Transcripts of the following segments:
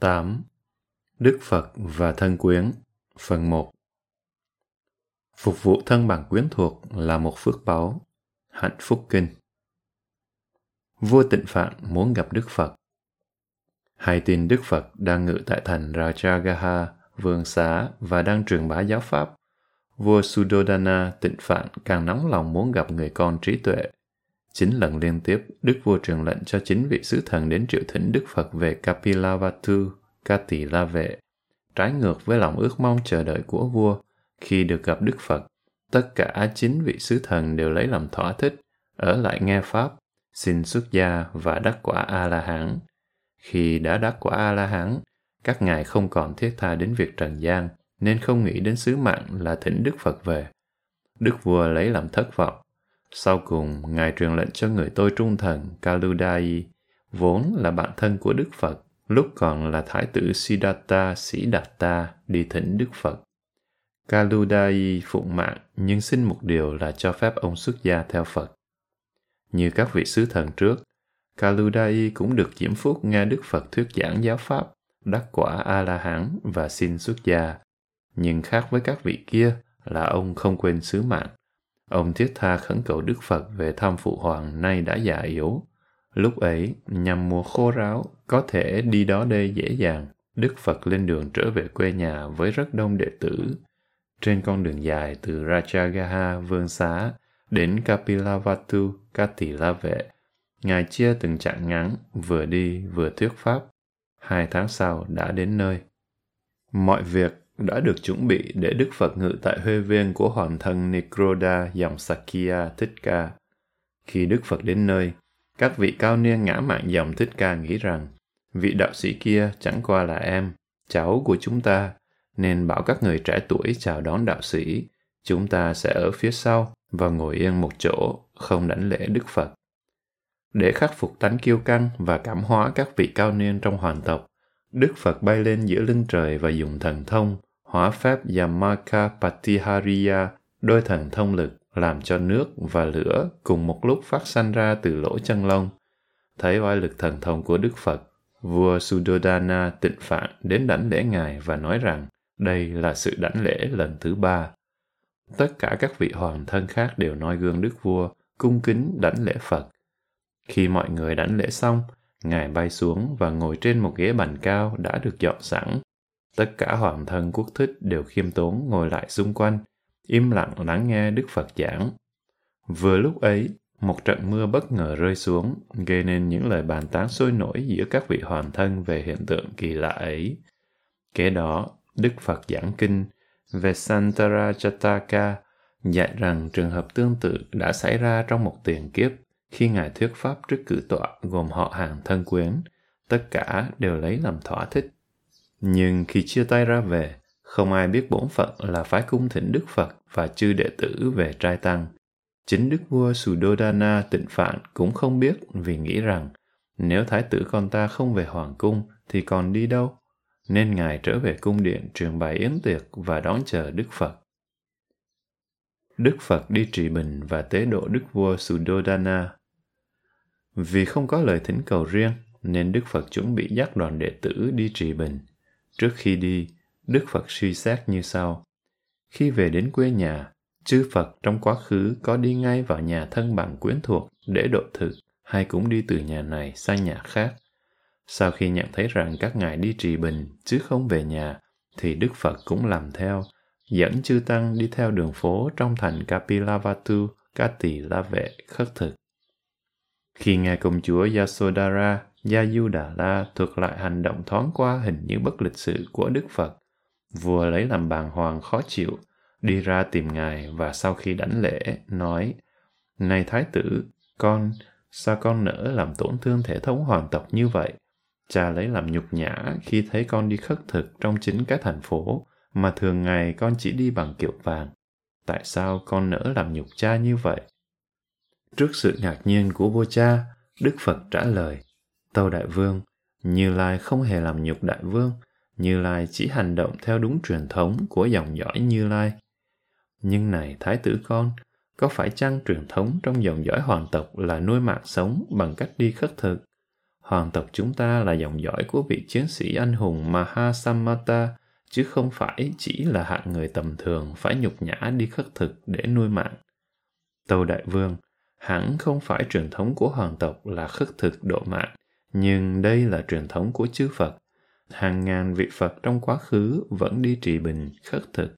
8. Đức Phật và thân quyến Phần 1 Phục vụ thân bằng quyến thuộc là một phước báu, hạnh phúc kinh. Vua tịnh Phạn muốn gặp Đức Phật. Hay tin Đức Phật đang ngự tại thành Rajagaha, vương xá và đang truyền bá giáo pháp. Vua Sudodana tịnh Phạn càng nóng lòng muốn gặp người con trí tuệ. Chín lần liên tiếp, Đức vua truyền lệnh cho chín vị sứ thần đến triệu thỉnh Đức Phật về Kapilavatu, Kati La Vệ, trái ngược với lòng ước mong chờ đợi của vua khi được gặp Đức Phật. Tất cả chín vị sứ thần đều lấy làm thỏa thích, ở lại nghe Pháp, xin xuất gia và đắc quả A-la-hán. Khi đã đắc quả A-la-hán, các ngài không còn thiết tha đến việc trần gian, nên không nghĩ đến sứ mạng là thỉnh Đức Phật về. Đức vua lấy làm thất vọng. Sau cùng, ngài truyền lệnh cho người tôi trung thần Kaludai, vốn là bạn thân của Đức Phật, lúc còn là thái tử Siddhartha Sĩ Đạt Ta đi thỉnh Đức Phật. Kaludai phụng mạng nhưng xin một điều là cho phép ông xuất gia theo Phật. Như các vị sứ thần trước, Kaludai cũng được diễm phúc nghe Đức Phật thuyết giảng giáo pháp, đắc quả A-la-hán và xin xuất gia. Nhưng khác với các vị kia là ông không quên sứ mạng. Ông thiết tha khẩn cầu Đức Phật về thăm Phụ Hoàng nay đã già yếu. Lúc ấy, nhằm mùa khô ráo, có thể đi đó đây dễ dàng. Đức Phật lên đường trở về quê nhà với rất đông đệ tử. Trên con đường dài từ Rajagaha Vương Xá đến Kapilavatu Katila Vệ, Ngài chia từng chặng ngắn, vừa đi vừa thuyết pháp. Hai tháng sau đã đến nơi. Mọi việc đã được chuẩn bị để Đức Phật ngự tại huê viên của hoàng thân Nikroda dòng Sakya Thích Ca. Khi Đức Phật đến nơi, các vị cao niên ngã mạng dòng Thích Ca nghĩ rằng vị đạo sĩ kia chẳng qua là em, cháu của chúng ta, nên bảo các người trẻ tuổi chào đón đạo sĩ. Chúng ta sẽ ở phía sau và ngồi yên một chỗ, không đảnh lễ Đức Phật. Để khắc phục tánh kiêu căng và cảm hóa các vị cao niên trong hoàng tộc, Đức Phật bay lên giữa lưng trời và dùng thần thông, hóa pháp Yamaka Patihariya, đôi thần thông lực, làm cho nước và lửa cùng một lúc phát sanh ra từ lỗ chân lông. Thấy oai lực thần thông của Đức Phật, vua Suddhodana tịnh phạn đến đảnh lễ ngài và nói rằng đây là sự đảnh lễ lần thứ ba. Tất cả các vị hoàng thân khác đều noi gương đức vua, cung kính đảnh lễ Phật. Khi mọi người đảnh lễ xong, ngài bay xuống và ngồi trên một ghế bành cao đã được dọn sẵn. Tất cả hoàng thân quốc thích đều khiêm tốn ngồi lại xung quanh, im lặng lắng nghe Đức Phật giảng. Vừa lúc ấy, một trận mưa bất ngờ rơi xuống, gây nên những lời bàn tán sôi nổi giữa các vị hoàng thân về hiện tượng kỳ lạ ấy. Kế đó, Đức Phật giảng kinh về Santara Chataka dạy rằng trường hợp tương tự đã xảy ra trong một tiền kiếp khi Ngài thuyết pháp trước cử tọa gồm họ hàng thân quyến, tất cả đều lấy làm thỏa thích. Nhưng khi chia tay ra về, không ai biết bổn phận là phải cung thỉnh Đức Phật và chư đệ tử về trai tăng. Chính Đức vua Suddhodana tịnh phạn cũng không biết vì nghĩ rằng nếu thái tử con ta không về hoàng cung thì còn đi đâu, nên ngài trở về cung điện truyền bày yến tiệc và đón chờ Đức Phật. Đức Phật đi trị bình và tế độ Đức vua Suddhodana. Vì không có lời thỉnh cầu riêng, nên Đức Phật chuẩn bị dắt đoàn đệ tử đi trị bình. Trước khi đi, Đức Phật suy xét như sau. Khi về đến quê nhà, chư Phật trong quá khứ có đi ngay vào nhà thân bằng quyến thuộc để độ thực hay cũng đi từ nhà này sang nhà khác. Sau khi nhận thấy rằng các ngài đi trì bình chứ không về nhà, thì Đức Phật cũng làm theo, dẫn chư tăng đi theo đường phố trong thành Kapilavatu, Kati La Vệ khất thực. Khi nghe công chúa Yasodhara, Yayudala thuật lại hành động thoáng qua hình như bất lịch sự của Đức Phật, vua lấy làm bàng hoàng khó chịu, đi ra tìm ngài và sau khi đảnh lễ, nói, Này Thái tử, con, sao con nỡ làm tổn thương thể thống hoàng tộc như vậy? Cha lấy làm nhục nhã khi thấy con đi khất thực trong chính cái thành phố mà thường ngày con chỉ đi bằng kiệu vàng. Tại sao con nỡ làm nhục cha như vậy? Trước sự ngạc nhiên của vua cha, Đức Phật trả lời, Tâu Đại Vương, Như Lai không hề làm nhục Đại Vương, Như Lai chỉ hành động theo đúng truyền thống của dòng dõi Như Lai. Nhưng này Thái tử con, có phải chăng truyền thống trong dòng dõi hoàng tộc là nuôi mạng sống bằng cách đi khất thực? hoàng tộc chúng ta là dòng dõi của vị chiến sĩ anh hùng Mahasamata, chứ không phải chỉ là hạng người tầm thường phải nhục nhã đi khất thực để nuôi mạng. Tâu Đại Vương, hẳn không phải truyền thống của hoàng tộc là khất thực độ mạng, nhưng đây là truyền thống của chư Phật. Hàng ngàn vị Phật trong quá khứ vẫn đi trì bình, khất thực.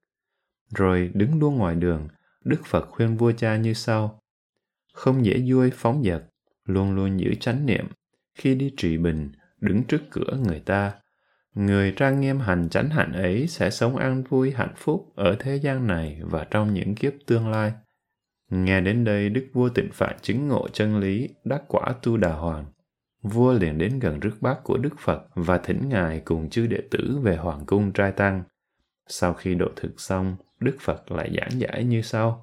Rồi đứng luôn ngoài đường, Đức Phật khuyên vua cha như sau. Không dễ vui phóng dật, luôn luôn giữ chánh niệm. Khi đi trì bình, đứng trước cửa người ta, người trang nghiêm hành chánh hạnh ấy sẽ sống an vui hạnh phúc ở thế gian này và trong những kiếp tương lai. Nghe đến đây, Đức vua tịnh phạn chứng ngộ chân lý, đắc quả tu đà hoàng. Vua liền đến gần rước bát của Đức Phật và thỉnh Ngài cùng chư đệ tử về Hoàng cung trai tăng. Sau khi độ thực xong, Đức Phật lại giảng giải như sau.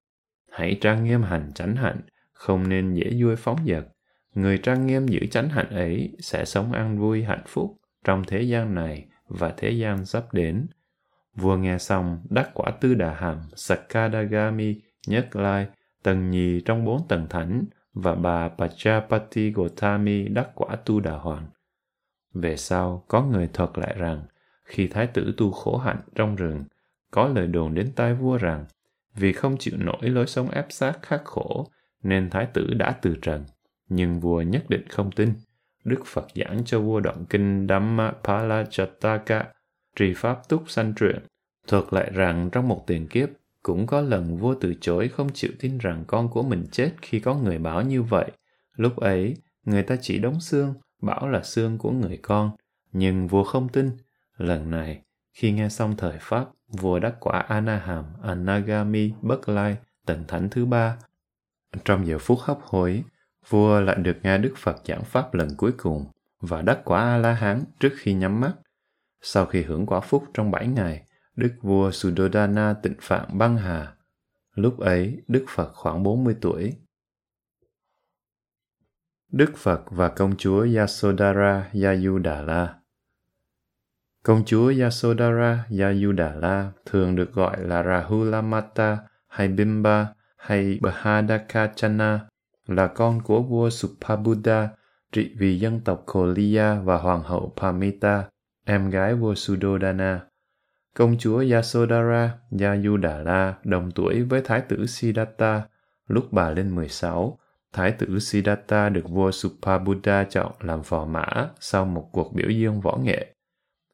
Hãy trang nghiêm hành chánh hạnh, không nên dễ vui phóng dật. Người trang nghiêm giữ chánh hạnh ấy sẽ sống an vui hạnh phúc trong thế gian này và thế gian sắp đến. Vua nghe xong, đắc quả tư đà hàm, Sakadagami, nhất lai, tầng nhì trong bốn tầng thánh và bà Pachapati Gotami đắc quả tu đà hoàn. Về sau, có người thuật lại rằng, khi thái tử tu khổ hạnh trong rừng, có lời đồn đến tai vua rằng, vì không chịu nổi lối sống ép sát khắc khổ, nên thái tử đã từ trần. Nhưng vua nhất định không tin. Đức Phật giảng cho vua đoạn kinh Dhamma Palachataka, trì pháp túc sanh truyện, thuật lại rằng trong một tiền kiếp, cũng có lần vua từ chối không chịu tin rằng con của mình chết khi có người bảo như vậy. Lúc ấy, người ta chỉ đóng xương, bảo là xương của người con. Nhưng vua không tin. Lần này, khi nghe xong thời Pháp, vua đắc quả Anaham, Anagami, Bất Lai, tần thánh thứ ba. Trong giờ phút hấp hối, vua lại được nghe Đức Phật giảng Pháp lần cuối cùng và đắc quả A-la-hán trước khi nhắm mắt. Sau khi hưởng quả phúc trong bảy ngày, Đức vua Suddhodana tịnh phạm băng hà. Lúc ấy, Đức Phật khoảng 40 tuổi. Đức Phật và công chúa Yasodhara Yayudhala Công chúa Yasodhara Yayudhala thường được gọi là Rahulamata hay Bimba hay Bahadakachana là con của vua Supabuddha trị vì dân tộc Koliya và hoàng hậu Pamita, em gái vua Suddhodana. Công chúa Yasodhara Yayudhara đồng tuổi với thái tử Siddhartha. Lúc bà lên 16, thái tử Siddhartha được vua Suppabuddha chọn làm phò mã sau một cuộc biểu dương võ nghệ.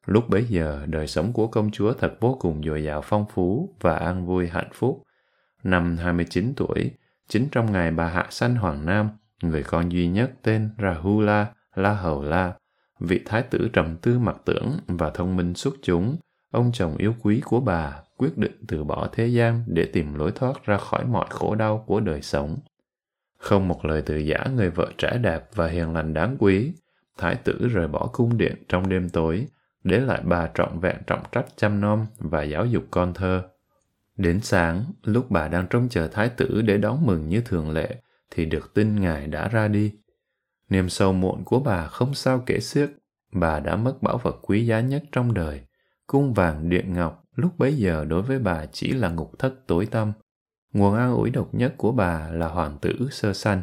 Lúc bấy giờ, đời sống của công chúa thật vô cùng dồi dào phong phú và an vui hạnh phúc. Năm 29 tuổi, chính trong ngày bà hạ sanh Hoàng Nam, người con duy nhất tên Rahula La Hầu La, vị thái tử trầm tư mặc tưởng và thông minh xuất chúng, ông chồng yêu quý của bà quyết định từ bỏ thế gian để tìm lối thoát ra khỏi mọi khổ đau của đời sống. Không một lời từ giả người vợ trẻ đẹp và hiền lành đáng quý, thái tử rời bỏ cung điện trong đêm tối, để lại bà trọn vẹn trọng trách chăm nom và giáo dục con thơ. Đến sáng, lúc bà đang trông chờ thái tử để đón mừng như thường lệ, thì được tin ngài đã ra đi. Niềm sâu muộn của bà không sao kể xiết, bà đã mất bảo vật quý giá nhất trong đời. Cung vàng điện ngọc lúc bấy giờ đối với bà chỉ là ngục thất tối tăm. Nguồn an ủi độc nhất của bà là hoàng tử sơ sanh.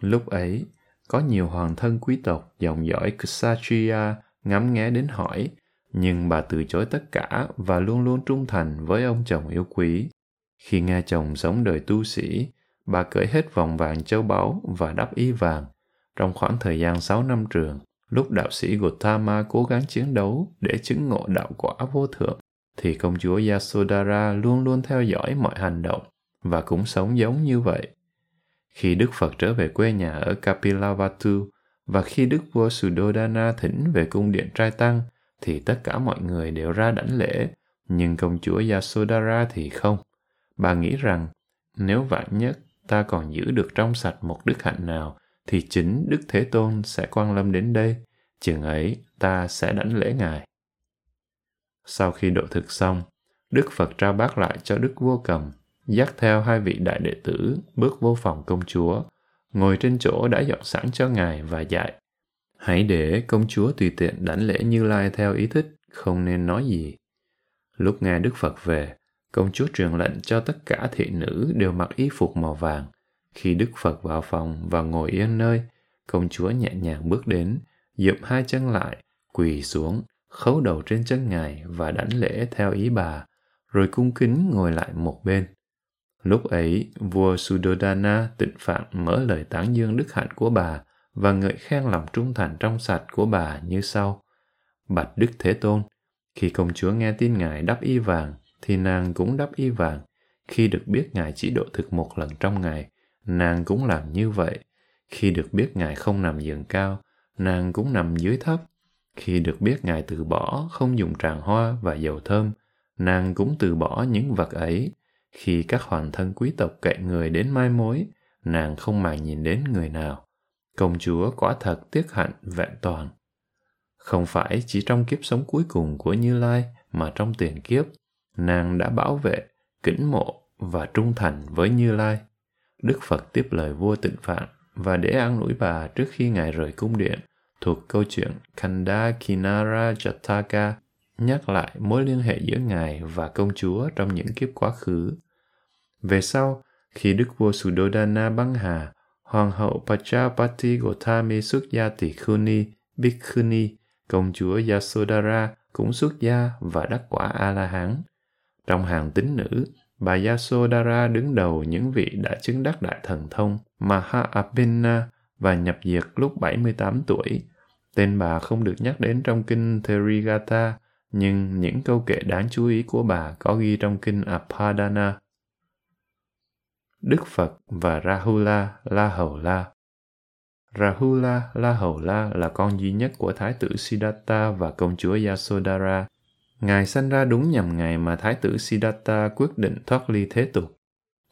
Lúc ấy, có nhiều hoàng thân quý tộc dòng dõi Kshatriya ngắm nghé đến hỏi, nhưng bà từ chối tất cả và luôn luôn trung thành với ông chồng yêu quý. Khi nghe chồng sống đời tu sĩ, bà cởi hết vòng vàng châu báu và đắp y vàng. Trong khoảng thời gian 6 năm trường, lúc đạo sĩ Gautama cố gắng chiến đấu để chứng ngộ đạo quả vô thượng, thì công chúa Yasodhara luôn luôn theo dõi mọi hành động và cũng sống giống như vậy. Khi Đức Phật trở về quê nhà ở Kapilavatthu, và khi đức vua Suddhodana thỉnh về cung điện trai tăng, thì tất cả mọi người đều ra đảnh lễ, nhưng công chúa Yasodhara thì không. Bà nghĩ rằng, nếu vạn nhất ta còn giữ được trong sạch một đức hạnh nào, thì chính Đức Thế Tôn sẽ quan lâm đến đây, chừng ấy ta sẽ đảnh lễ Ngài. Sau khi độ thực xong, Đức Phật trao bát lại cho Đức Vua Cầm, dắt theo hai vị đại đệ tử bước vô phòng công chúa, ngồi trên chỗ đã dọn sẵn cho ngài và dạy. Hãy để công chúa tùy tiện đảnh lễ Như Lai theo ý thích, không nên nói gì. Lúc nghe Đức Phật về, công chúa truyền lệnh cho tất cả thị nữ đều mặc y phục màu vàng. Khi Đức Phật vào phòng và ngồi yên nơi, công chúa nhẹ nhàng bước đến, dụm hai chân lại, quỳ xuống, khấu đầu trên chân ngài và đảnh lễ theo ý bà, rồi cung kính ngồi lại một bên. Lúc ấy, vua sudodana tịnh phạn mở lời tán dương đức hạnh của bà và ngợi khen lòng trung thành trong sạch của bà như sau. Bạch Đức Thế Tôn, khi công chúa nghe tin ngài đắp y vàng, thì nàng cũng đắp y vàng. Khi được biết ngài chỉ độ thực một lần trong ngày, nàng cũng làm như vậy. Khi được biết ngài không nằm giường cao, nàng cũng nằm dưới thấp. Khi được biết ngài từ bỏ không dùng tràng hoa và dầu thơm, nàng cũng từ bỏ những vật ấy. Khi các hoàng thân quý tộc kệ người đến mai mối, nàng không màng nhìn đến người nào. Công chúa quả thật tiếc hạnh vẹn toàn. Không phải chỉ trong kiếp sống cuối cùng của Như Lai mà trong tiền kiếp, nàng đã bảo vệ, kính mộ và trung thành với Như Lai. Đức Phật tiếp lời vua tịnh phạn và để an ủi bà trước khi ngài rời cung điện thuộc câu chuyện Kanda Kinara Jataka nhắc lại mối liên hệ giữa ngài và công chúa trong những kiếp quá khứ. Về sau, khi Đức vua Suddhodana băng hà, Hoàng hậu Pachapati Gotami xuất gia tỷ Khuni, Bhikkhuni, công chúa Yasodhara cũng xuất gia và đắc quả A-la-hán. Trong hàng tín nữ, bà Yasodhara đứng đầu những vị đã chứng đắc đại thần thông Mahaabhinna và nhập diệt lúc 78 tuổi. Tên bà không được nhắc đến trong kinh Therigata, nhưng những câu kệ đáng chú ý của bà có ghi trong kinh Apadana. Đức Phật và Rahula La Hầu La Rahula La Hầu La là con duy nhất của Thái tử Siddhartha và công chúa Yasodhara. Ngài sanh ra đúng nhằm ngày mà Thái tử Siddhartha quyết định thoát ly thế tục.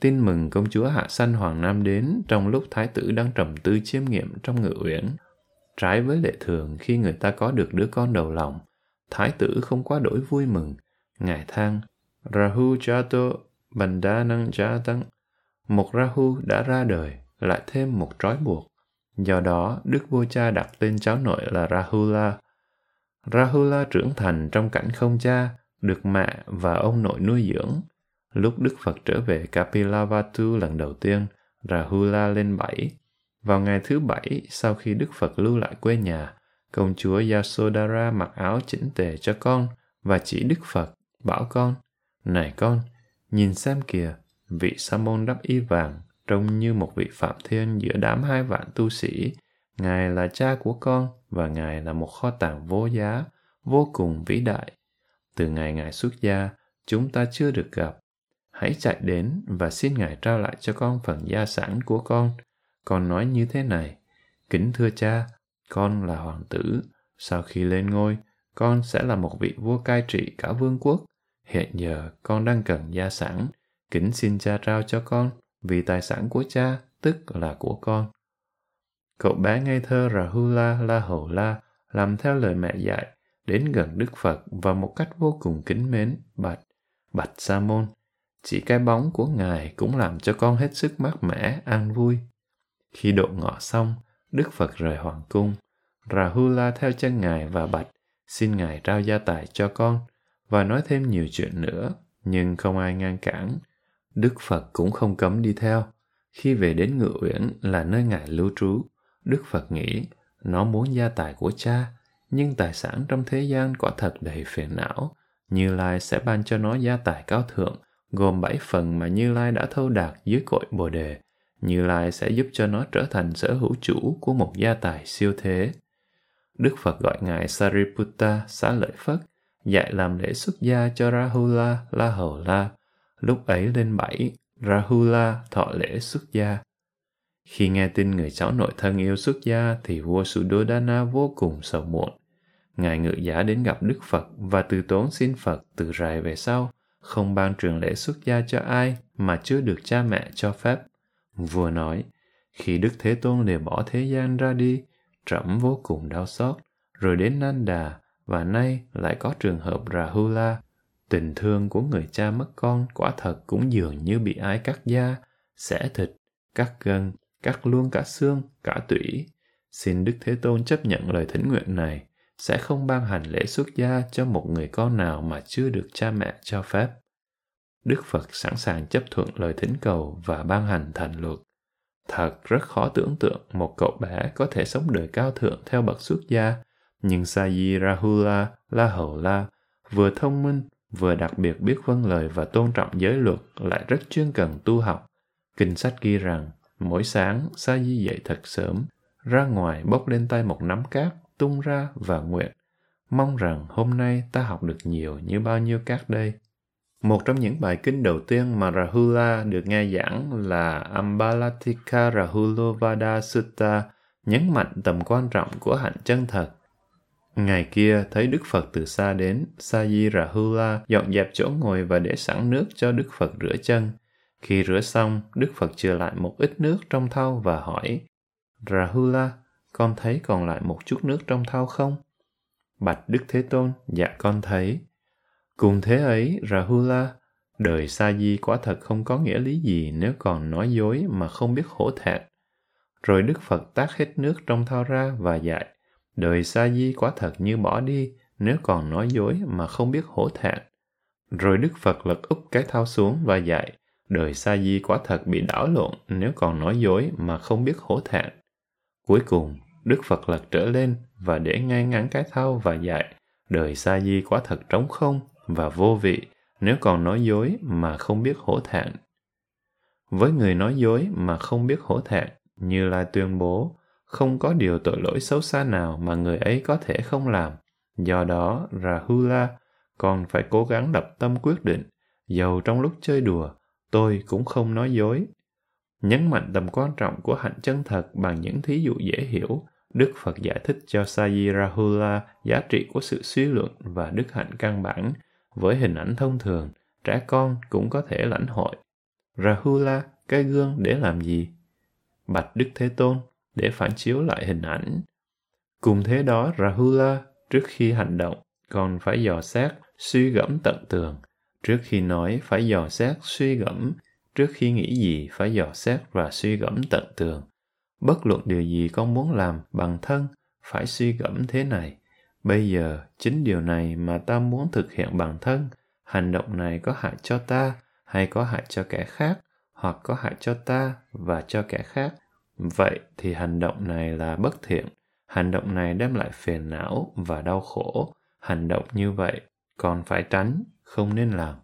Tin mừng công chúa Hạ Sanh Hoàng Nam đến trong lúc Thái tử đang trầm tư chiêm nghiệm trong ngự uyển. Trái với lệ thường khi người ta có được đứa con đầu lòng, Thái tử không quá đổi vui mừng. Ngài than, Rahu Jato Bandanang Jatang. Một Rahu đã ra đời, lại thêm một trói buộc. Do đó, Đức Vua Cha đặt tên cháu nội là Rahula. Rahula trưởng thành trong cảnh không cha, được mẹ và ông nội nuôi dưỡng. Lúc Đức Phật trở về Kapilavatthu lần đầu tiên, Rahula lên bảy. Vào ngày thứ bảy, sau khi Đức Phật lưu lại quê nhà, công chúa Yasodhara mặc áo chỉnh tề cho con và chỉ Đức Phật, bảo con, Này con, nhìn xem kìa, vị sa môn đắp y vàng trông như một vị phạm thiên giữa đám hai vạn tu sĩ. Ngài là cha của con và Ngài là một kho tàng vô giá, vô cùng vĩ đại. Từ ngày Ngài xuất gia, chúng ta chưa được gặp. Hãy chạy đến và xin Ngài trao lại cho con phần gia sản của con. Con nói như thế này, kính thưa cha, con là hoàng tử. Sau khi lên ngôi, con sẽ là một vị vua cai trị cả vương quốc. Hiện giờ con đang cần gia sản, kính xin cha trao cho con vì tài sản của cha tức là của con. Cậu bé ngây thơ Rahula La Hầu La làm theo lời mẹ dạy, đến gần Đức Phật và một cách vô cùng kính mến, bạch, bạch Sa môn. Chỉ cái bóng của Ngài cũng làm cho con hết sức mát mẻ, an vui. Khi độ ngọ xong, Đức Phật rời hoàng cung. Rahula theo chân Ngài và bạch, xin Ngài trao gia tài cho con, và nói thêm nhiều chuyện nữa, nhưng không ai ngăn cản Đức Phật cũng không cấm đi theo. Khi về đến ngự uyển là nơi ngài lưu trú, Đức Phật nghĩ nó muốn gia tài của cha, nhưng tài sản trong thế gian quả thật đầy phiền não. Như Lai sẽ ban cho nó gia tài cao thượng, gồm bảy phần mà Như Lai đã thâu đạt dưới cội Bồ Đề. Như Lai sẽ giúp cho nó trở thành sở hữu chủ của một gia tài siêu thế. Đức Phật gọi Ngài Sariputta xá lợi Phất, dạy làm lễ xuất gia cho Rahula La Hầu La, Lúc ấy lên bảy, Rahula thọ lễ xuất gia. Khi nghe tin người cháu nội thân yêu xuất gia thì vua Suddhodana vô cùng sầu muộn. Ngài ngự giá đến gặp Đức Phật và từ tốn xin Phật từ rày về sau, không ban trường lễ xuất gia cho ai mà chưa được cha mẹ cho phép. Vua nói, khi Đức Thế Tôn lìa bỏ thế gian ra đi, trẫm vô cùng đau xót, rồi đến Nanda, và nay lại có trường hợp Rahula Tình thương của người cha mất con quả thật cũng dường như bị ai cắt da, xẻ thịt, cắt gân, cắt luôn cả xương, cả tủy. Xin Đức Thế Tôn chấp nhận lời thỉnh nguyện này, sẽ không ban hành lễ xuất gia cho một người con nào mà chưa được cha mẹ cho phép. Đức Phật sẵn sàng chấp thuận lời thỉnh cầu và ban hành thành luật. Thật rất khó tưởng tượng một cậu bé có thể sống đời cao thượng theo bậc xuất gia, nhưng Sayi Rahula La Hầu La vừa thông minh, vừa đặc biệt biết vâng lời và tôn trọng giới luật lại rất chuyên cần tu học. Kinh sách ghi rằng, mỗi sáng Sa-di dậy thật sớm, ra ngoài bốc lên tay một nắm cát, tung ra và nguyện. Mong rằng hôm nay ta học được nhiều như bao nhiêu cát đây. Một trong những bài kinh đầu tiên mà Rahula được nghe giảng là Ambalatika Rahulovada Sutta, nhấn mạnh tầm quan trọng của hạnh chân thật. Ngày kia thấy Đức Phật từ xa đến, Sa-di Rahula dọn dẹp chỗ ngồi và để sẵn nước cho Đức Phật rửa chân. Khi rửa xong, Đức Phật chừa lại một ít nước trong thau và hỏi, Rahula, con thấy còn lại một chút nước trong thau không? Bạch Đức Thế Tôn, dạ con thấy. Cùng thế ấy, Rahula, đời sa di quả thật không có nghĩa lý gì nếu còn nói dối mà không biết hổ thẹn. Rồi Đức Phật tác hết nước trong thao ra và dạy, đời sa di quả thật như bỏ đi nếu còn nói dối mà không biết hổ thẹn. Rồi Đức Phật lật úp cái thao xuống và dạy, đời sa di quả thật bị đảo lộn nếu còn nói dối mà không biết hổ thẹn. Cuối cùng, Đức Phật lật trở lên và để ngay ngắn cái thao và dạy, đời sa di quả thật trống không và vô vị nếu còn nói dối mà không biết hổ thẹn. Với người nói dối mà không biết hổ thẹn, như là tuyên bố, không có điều tội lỗi xấu xa nào mà người ấy có thể không làm. Do đó, Rahula còn phải cố gắng lập tâm quyết định, dầu trong lúc chơi đùa, tôi cũng không nói dối. Nhấn mạnh tầm quan trọng của hạnh chân thật bằng những thí dụ dễ hiểu, Đức Phật giải thích cho Sayi Rahula giá trị của sự suy luận và đức hạnh căn bản với hình ảnh thông thường, trẻ con cũng có thể lãnh hội. Rahula, cái gương để làm gì? Bạch Đức Thế Tôn, để phản chiếu lại hình ảnh. Cùng thế đó, Rahula, trước khi hành động, còn phải dò xét, suy gẫm tận tường. Trước khi nói, phải dò xét, suy gẫm. Trước khi nghĩ gì, phải dò xét và suy gẫm tận tường. Bất luận điều gì con muốn làm bằng thân, phải suy gẫm thế này. Bây giờ, chính điều này mà ta muốn thực hiện bằng thân, hành động này có hại cho ta hay có hại cho kẻ khác, hoặc có hại cho ta và cho kẻ khác. Vậy thì hành động này là bất thiện, hành động này đem lại phiền não và đau khổ. Hành động như vậy còn phải tránh, không nên làm.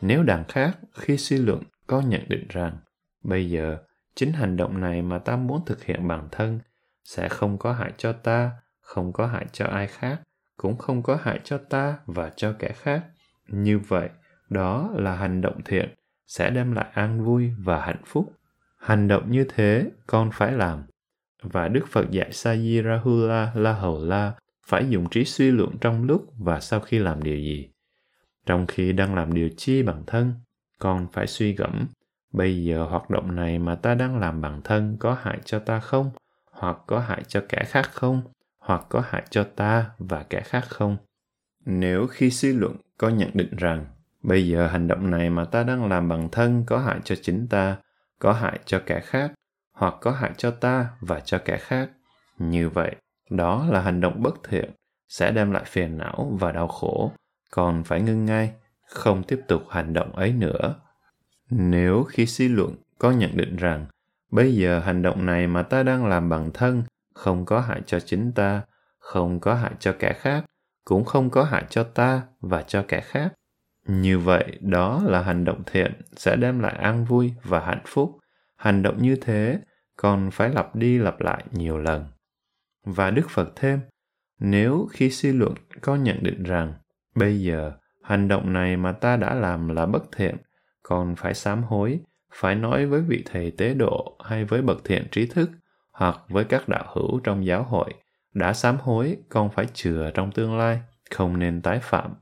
Nếu đàn khác, khi suy luận có nhận định rằng, bây giờ chính hành động này mà ta muốn thực hiện bản thân sẽ không có hại cho ta không có hại cho ai khác cũng không có hại cho ta và cho kẻ khác như vậy đó là hành động thiện sẽ đem lại an vui và hạnh phúc. Hành động như thế con phải làm. Và đức phật dạy sayi rahula la hầu la phải dùng trí suy luận trong lúc và sau khi làm điều gì? Trong khi đang làm điều chi bằng thân, con phải suy gẫm, bây giờ hoạt động này mà ta đang làm bằng thân có hại cho ta không? Hoặc có hại cho kẻ khác không? Hoặc có hại cho ta và kẻ khác không? Nếu khi suy luận có nhận định rằng, bây giờ hành động này mà ta đang làm bằng thân có hại cho chính ta, có hại cho kẻ khác, hoặc có hại cho ta và cho kẻ khác, như vậy, đó là hành động bất thiện, sẽ đem lại phiền não và đau khổ còn phải ngưng ngay không tiếp tục hành động ấy nữa nếu khi suy luận có nhận định rằng bây giờ hành động này mà ta đang làm bằng thân không có hại cho chính ta, không có hại cho kẻ khác, cũng không có hại cho ta và cho kẻ khác. Như vậy, đó là hành động thiện sẽ đem lại an vui và hạnh phúc. Hành động như thế còn phải lặp đi lặp lại nhiều lần. Và Đức Phật thêm, nếu khi suy luận có nhận định rằng bây giờ hành động này mà ta đã làm là bất thiện, còn phải sám hối, phải nói với vị thầy tế độ hay với bậc thiện trí thức hoặc với các đạo hữu trong giáo hội đã sám hối con phải chừa trong tương lai không nên tái phạm.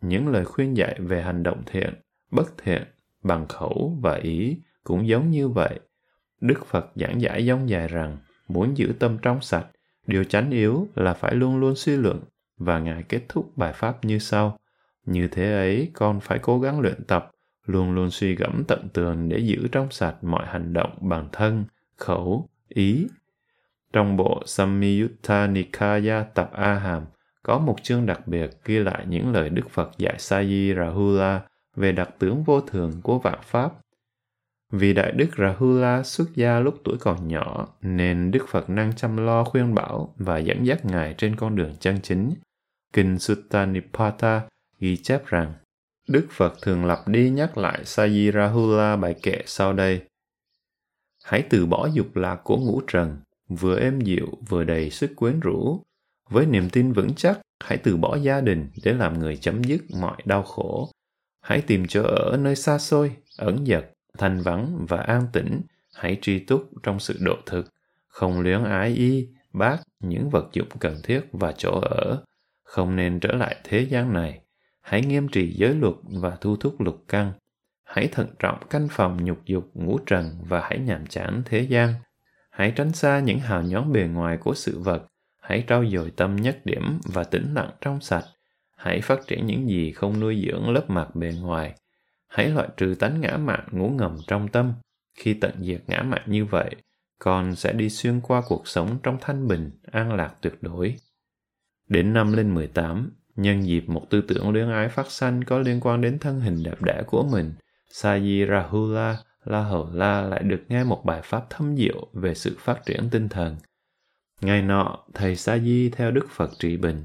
Những lời khuyên dạy về hành động thiện bất thiện bằng khẩu và ý cũng giống như vậy. Đức phật giảng giải giống dài rằng muốn giữ tâm trong sạch điều chánh yếu là phải luôn luôn suy luận và ngài kết thúc bài pháp như sau như thế ấy, con phải cố gắng luyện tập, luôn luôn suy gẫm tận tường để giữ trong sạch mọi hành động bằng thân, khẩu, Ý Trong bộ Samyutta Nikaya tập A Hàm có một chương đặc biệt ghi lại những lời Đức Phật dạy Sayi Rahula về đặc tướng vô thường của vạn pháp. Vì Đại Đức Rahula xuất gia lúc tuổi còn nhỏ, nên Đức Phật năng chăm lo khuyên bảo và dẫn dắt Ngài trên con đường chân chính. Kinh Sutta Nipata ghi chép rằng, Đức Phật thường lặp đi nhắc lại Saji Rahula bài kệ sau đây. Hãy từ bỏ dục lạc của ngũ trần, vừa êm dịu vừa đầy sức quyến rũ. Với niềm tin vững chắc, hãy từ bỏ gia đình để làm người chấm dứt mọi đau khổ. Hãy tìm chỗ ở nơi xa xôi, ẩn dật, thanh vắng và an tĩnh. Hãy tri túc trong sự độ thực, không luyến ái y, bác những vật dụng cần thiết và chỗ ở. Không nên trở lại thế gian này. Hãy nghiêm trì giới luật và thu thúc lục căn. Hãy thận trọng canh phòng nhục dục ngũ trần và hãy nhàm chán thế gian. Hãy tránh xa những hào nhóm bề ngoài của sự vật. Hãy trau dồi tâm nhất điểm và tĩnh lặng trong sạch. Hãy phát triển những gì không nuôi dưỡng lớp mặt bề ngoài. Hãy loại trừ tánh ngã mạn ngủ ngầm trong tâm. Khi tận diệt ngã mạn như vậy, con sẽ đi xuyên qua cuộc sống trong thanh bình, an lạc tuyệt đối. Đến năm lên 18, nhân dịp một tư tưởng luyến ái phát sanh có liên quan đến thân hình đẹp đẽ của mình, Saji Rahula La Hầu La lại được nghe một bài pháp thâm diệu về sự phát triển tinh thần. Ngày nọ, thầy Sa Di theo Đức Phật trị bình.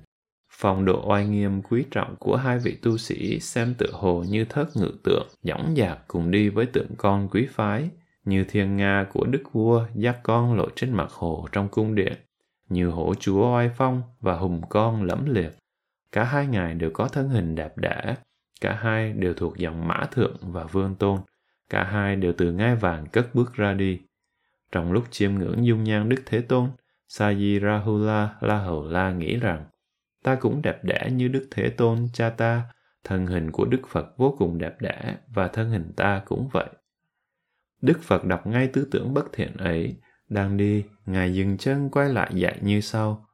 Phong độ oai nghiêm quý trọng của hai vị tu sĩ xem tựa hồ như thất ngự tượng, dõng dạc cùng đi với tượng con quý phái, như thiên nga của đức vua dắt con lội trên mặt hồ trong cung điện, như hổ chúa oai phong và hùng con lẫm liệt. Cả hai ngài đều có thân hình đẹp đẽ, cả hai đều thuộc dòng mã thượng và vương tôn, Cả hai đều từ ngai vàng cất bước ra đi. Trong lúc chiêm ngưỡng dung nhan Đức Thế Tôn, Saji Rahula La Hầu La nghĩ rằng ta cũng đẹp đẽ như Đức Thế Tôn cha ta, thân hình của Đức Phật vô cùng đẹp đẽ và thân hình ta cũng vậy. Đức Phật đọc ngay tư tưởng bất thiện ấy, đang đi, Ngài dừng chân quay lại dạy như sau.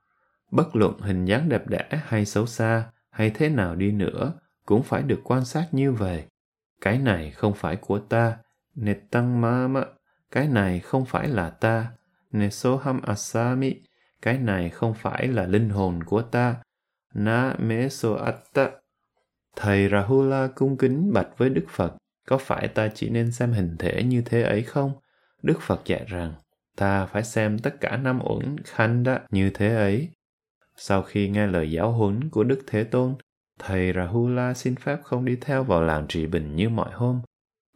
Bất luận hình dáng đẹp đẽ hay xấu xa, hay thế nào đi nữa, cũng phải được quan sát như vậy. Cái này không phải của ta, nệt tăng ma mạ, cái này không phải là ta, nesoham asami, cái này không phải là linh hồn của ta, na me so atta. Thầy Rahula cung kính bạch với Đức Phật, có phải ta chỉ nên xem hình thể như thế ấy không? Đức Phật dạy rằng, ta phải xem tất cả năm uẩn khanda như thế ấy. Sau khi nghe lời giáo huấn của Đức Thế Tôn, Thầy Rahula xin phép không đi theo vào làng trì bình như mọi hôm.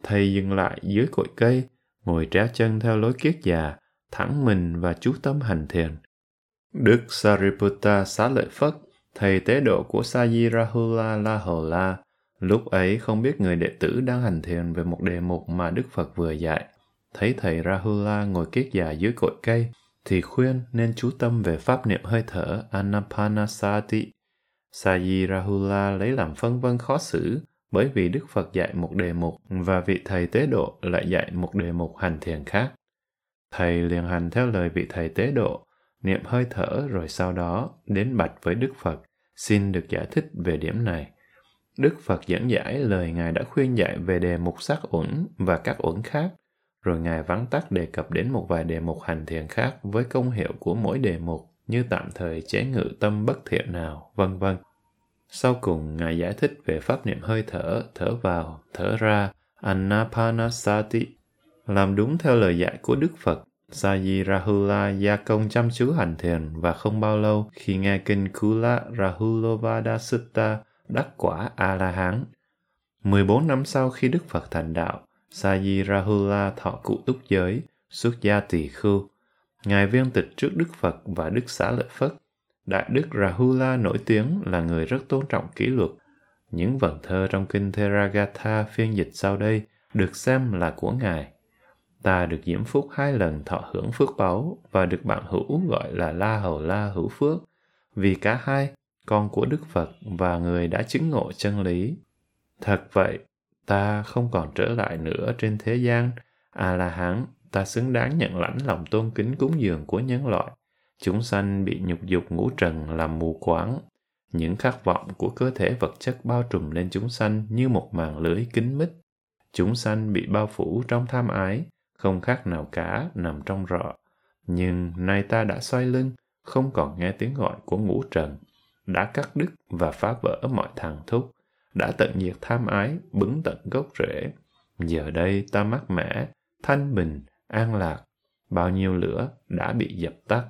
Thầy dừng lại dưới cội cây, ngồi trá chân theo lối kiết già, thẳng mình và chú tâm hành thiền. Đức Sariputta xá lợi Phất, thầy tế độ của Saji Rahula La lúc ấy không biết người đệ tử đang hành thiền về một đề mục mà Đức Phật vừa dạy. Thấy thầy Rahula ngồi kiết già dưới cội cây, thì khuyên nên chú tâm về pháp niệm hơi thở Anapanasati Saji Rahula lấy làm phân vân khó xử bởi vì Đức Phật dạy một đề mục và vị thầy tế độ lại dạy một đề mục hành thiền khác. Thầy liền hành theo lời vị thầy tế độ, niệm hơi thở rồi sau đó đến bạch với Đức Phật, xin được giải thích về điểm này. Đức Phật dẫn giải lời Ngài đã khuyên dạy về đề mục sắc uẩn và các uẩn khác, rồi Ngài vắn tắt đề cập đến một vài đề mục hành thiền khác với công hiệu của mỗi đề mục như tạm thời chế ngự tâm bất thiện nào, vân vân. Sau cùng, Ngài giải thích về pháp niệm hơi thở, thở vào, thở ra, Anapanasati. Làm đúng theo lời dạy của Đức Phật, Saji Rahula gia công chăm chú hành thiền và không bao lâu khi nghe kinh Kula Rahulovada Sutta đắc quả A-la-hán. 14 năm sau khi Đức Phật thành đạo, Saji Rahula thọ cụ túc giới, xuất gia tỳ khưu, Ngài viên tịch trước Đức Phật và Đức Xá Lợi Phất. Đại Đức Rahula nổi tiếng là người rất tôn trọng kỷ luật. Những vần thơ trong kinh Theragatha phiên dịch sau đây được xem là của Ngài. Ta được diễm phúc hai lần thọ hưởng phước báu và được bạn hữu gọi là La Hầu La Hữu Phước, vì cả hai, con của Đức Phật và người đã chứng ngộ chân lý. Thật vậy, ta không còn trở lại nữa trên thế gian, à là hán, ta xứng đáng nhận lãnh lòng tôn kính cúng dường của nhân loại. Chúng sanh bị nhục dục ngũ trần làm mù quáng. Những khát vọng của cơ thể vật chất bao trùm lên chúng sanh như một màn lưới kín mít. Chúng sanh bị bao phủ trong tham ái, không khác nào cá nằm trong rọ. Nhưng nay ta đã xoay lưng, không còn nghe tiếng gọi của ngũ trần, đã cắt đứt và phá vỡ mọi thằng thúc, đã tận diệt tham ái, bứng tận gốc rễ. Giờ đây ta mát mẻ, thanh bình, an lạc, bao nhiêu lửa đã bị dập tắt.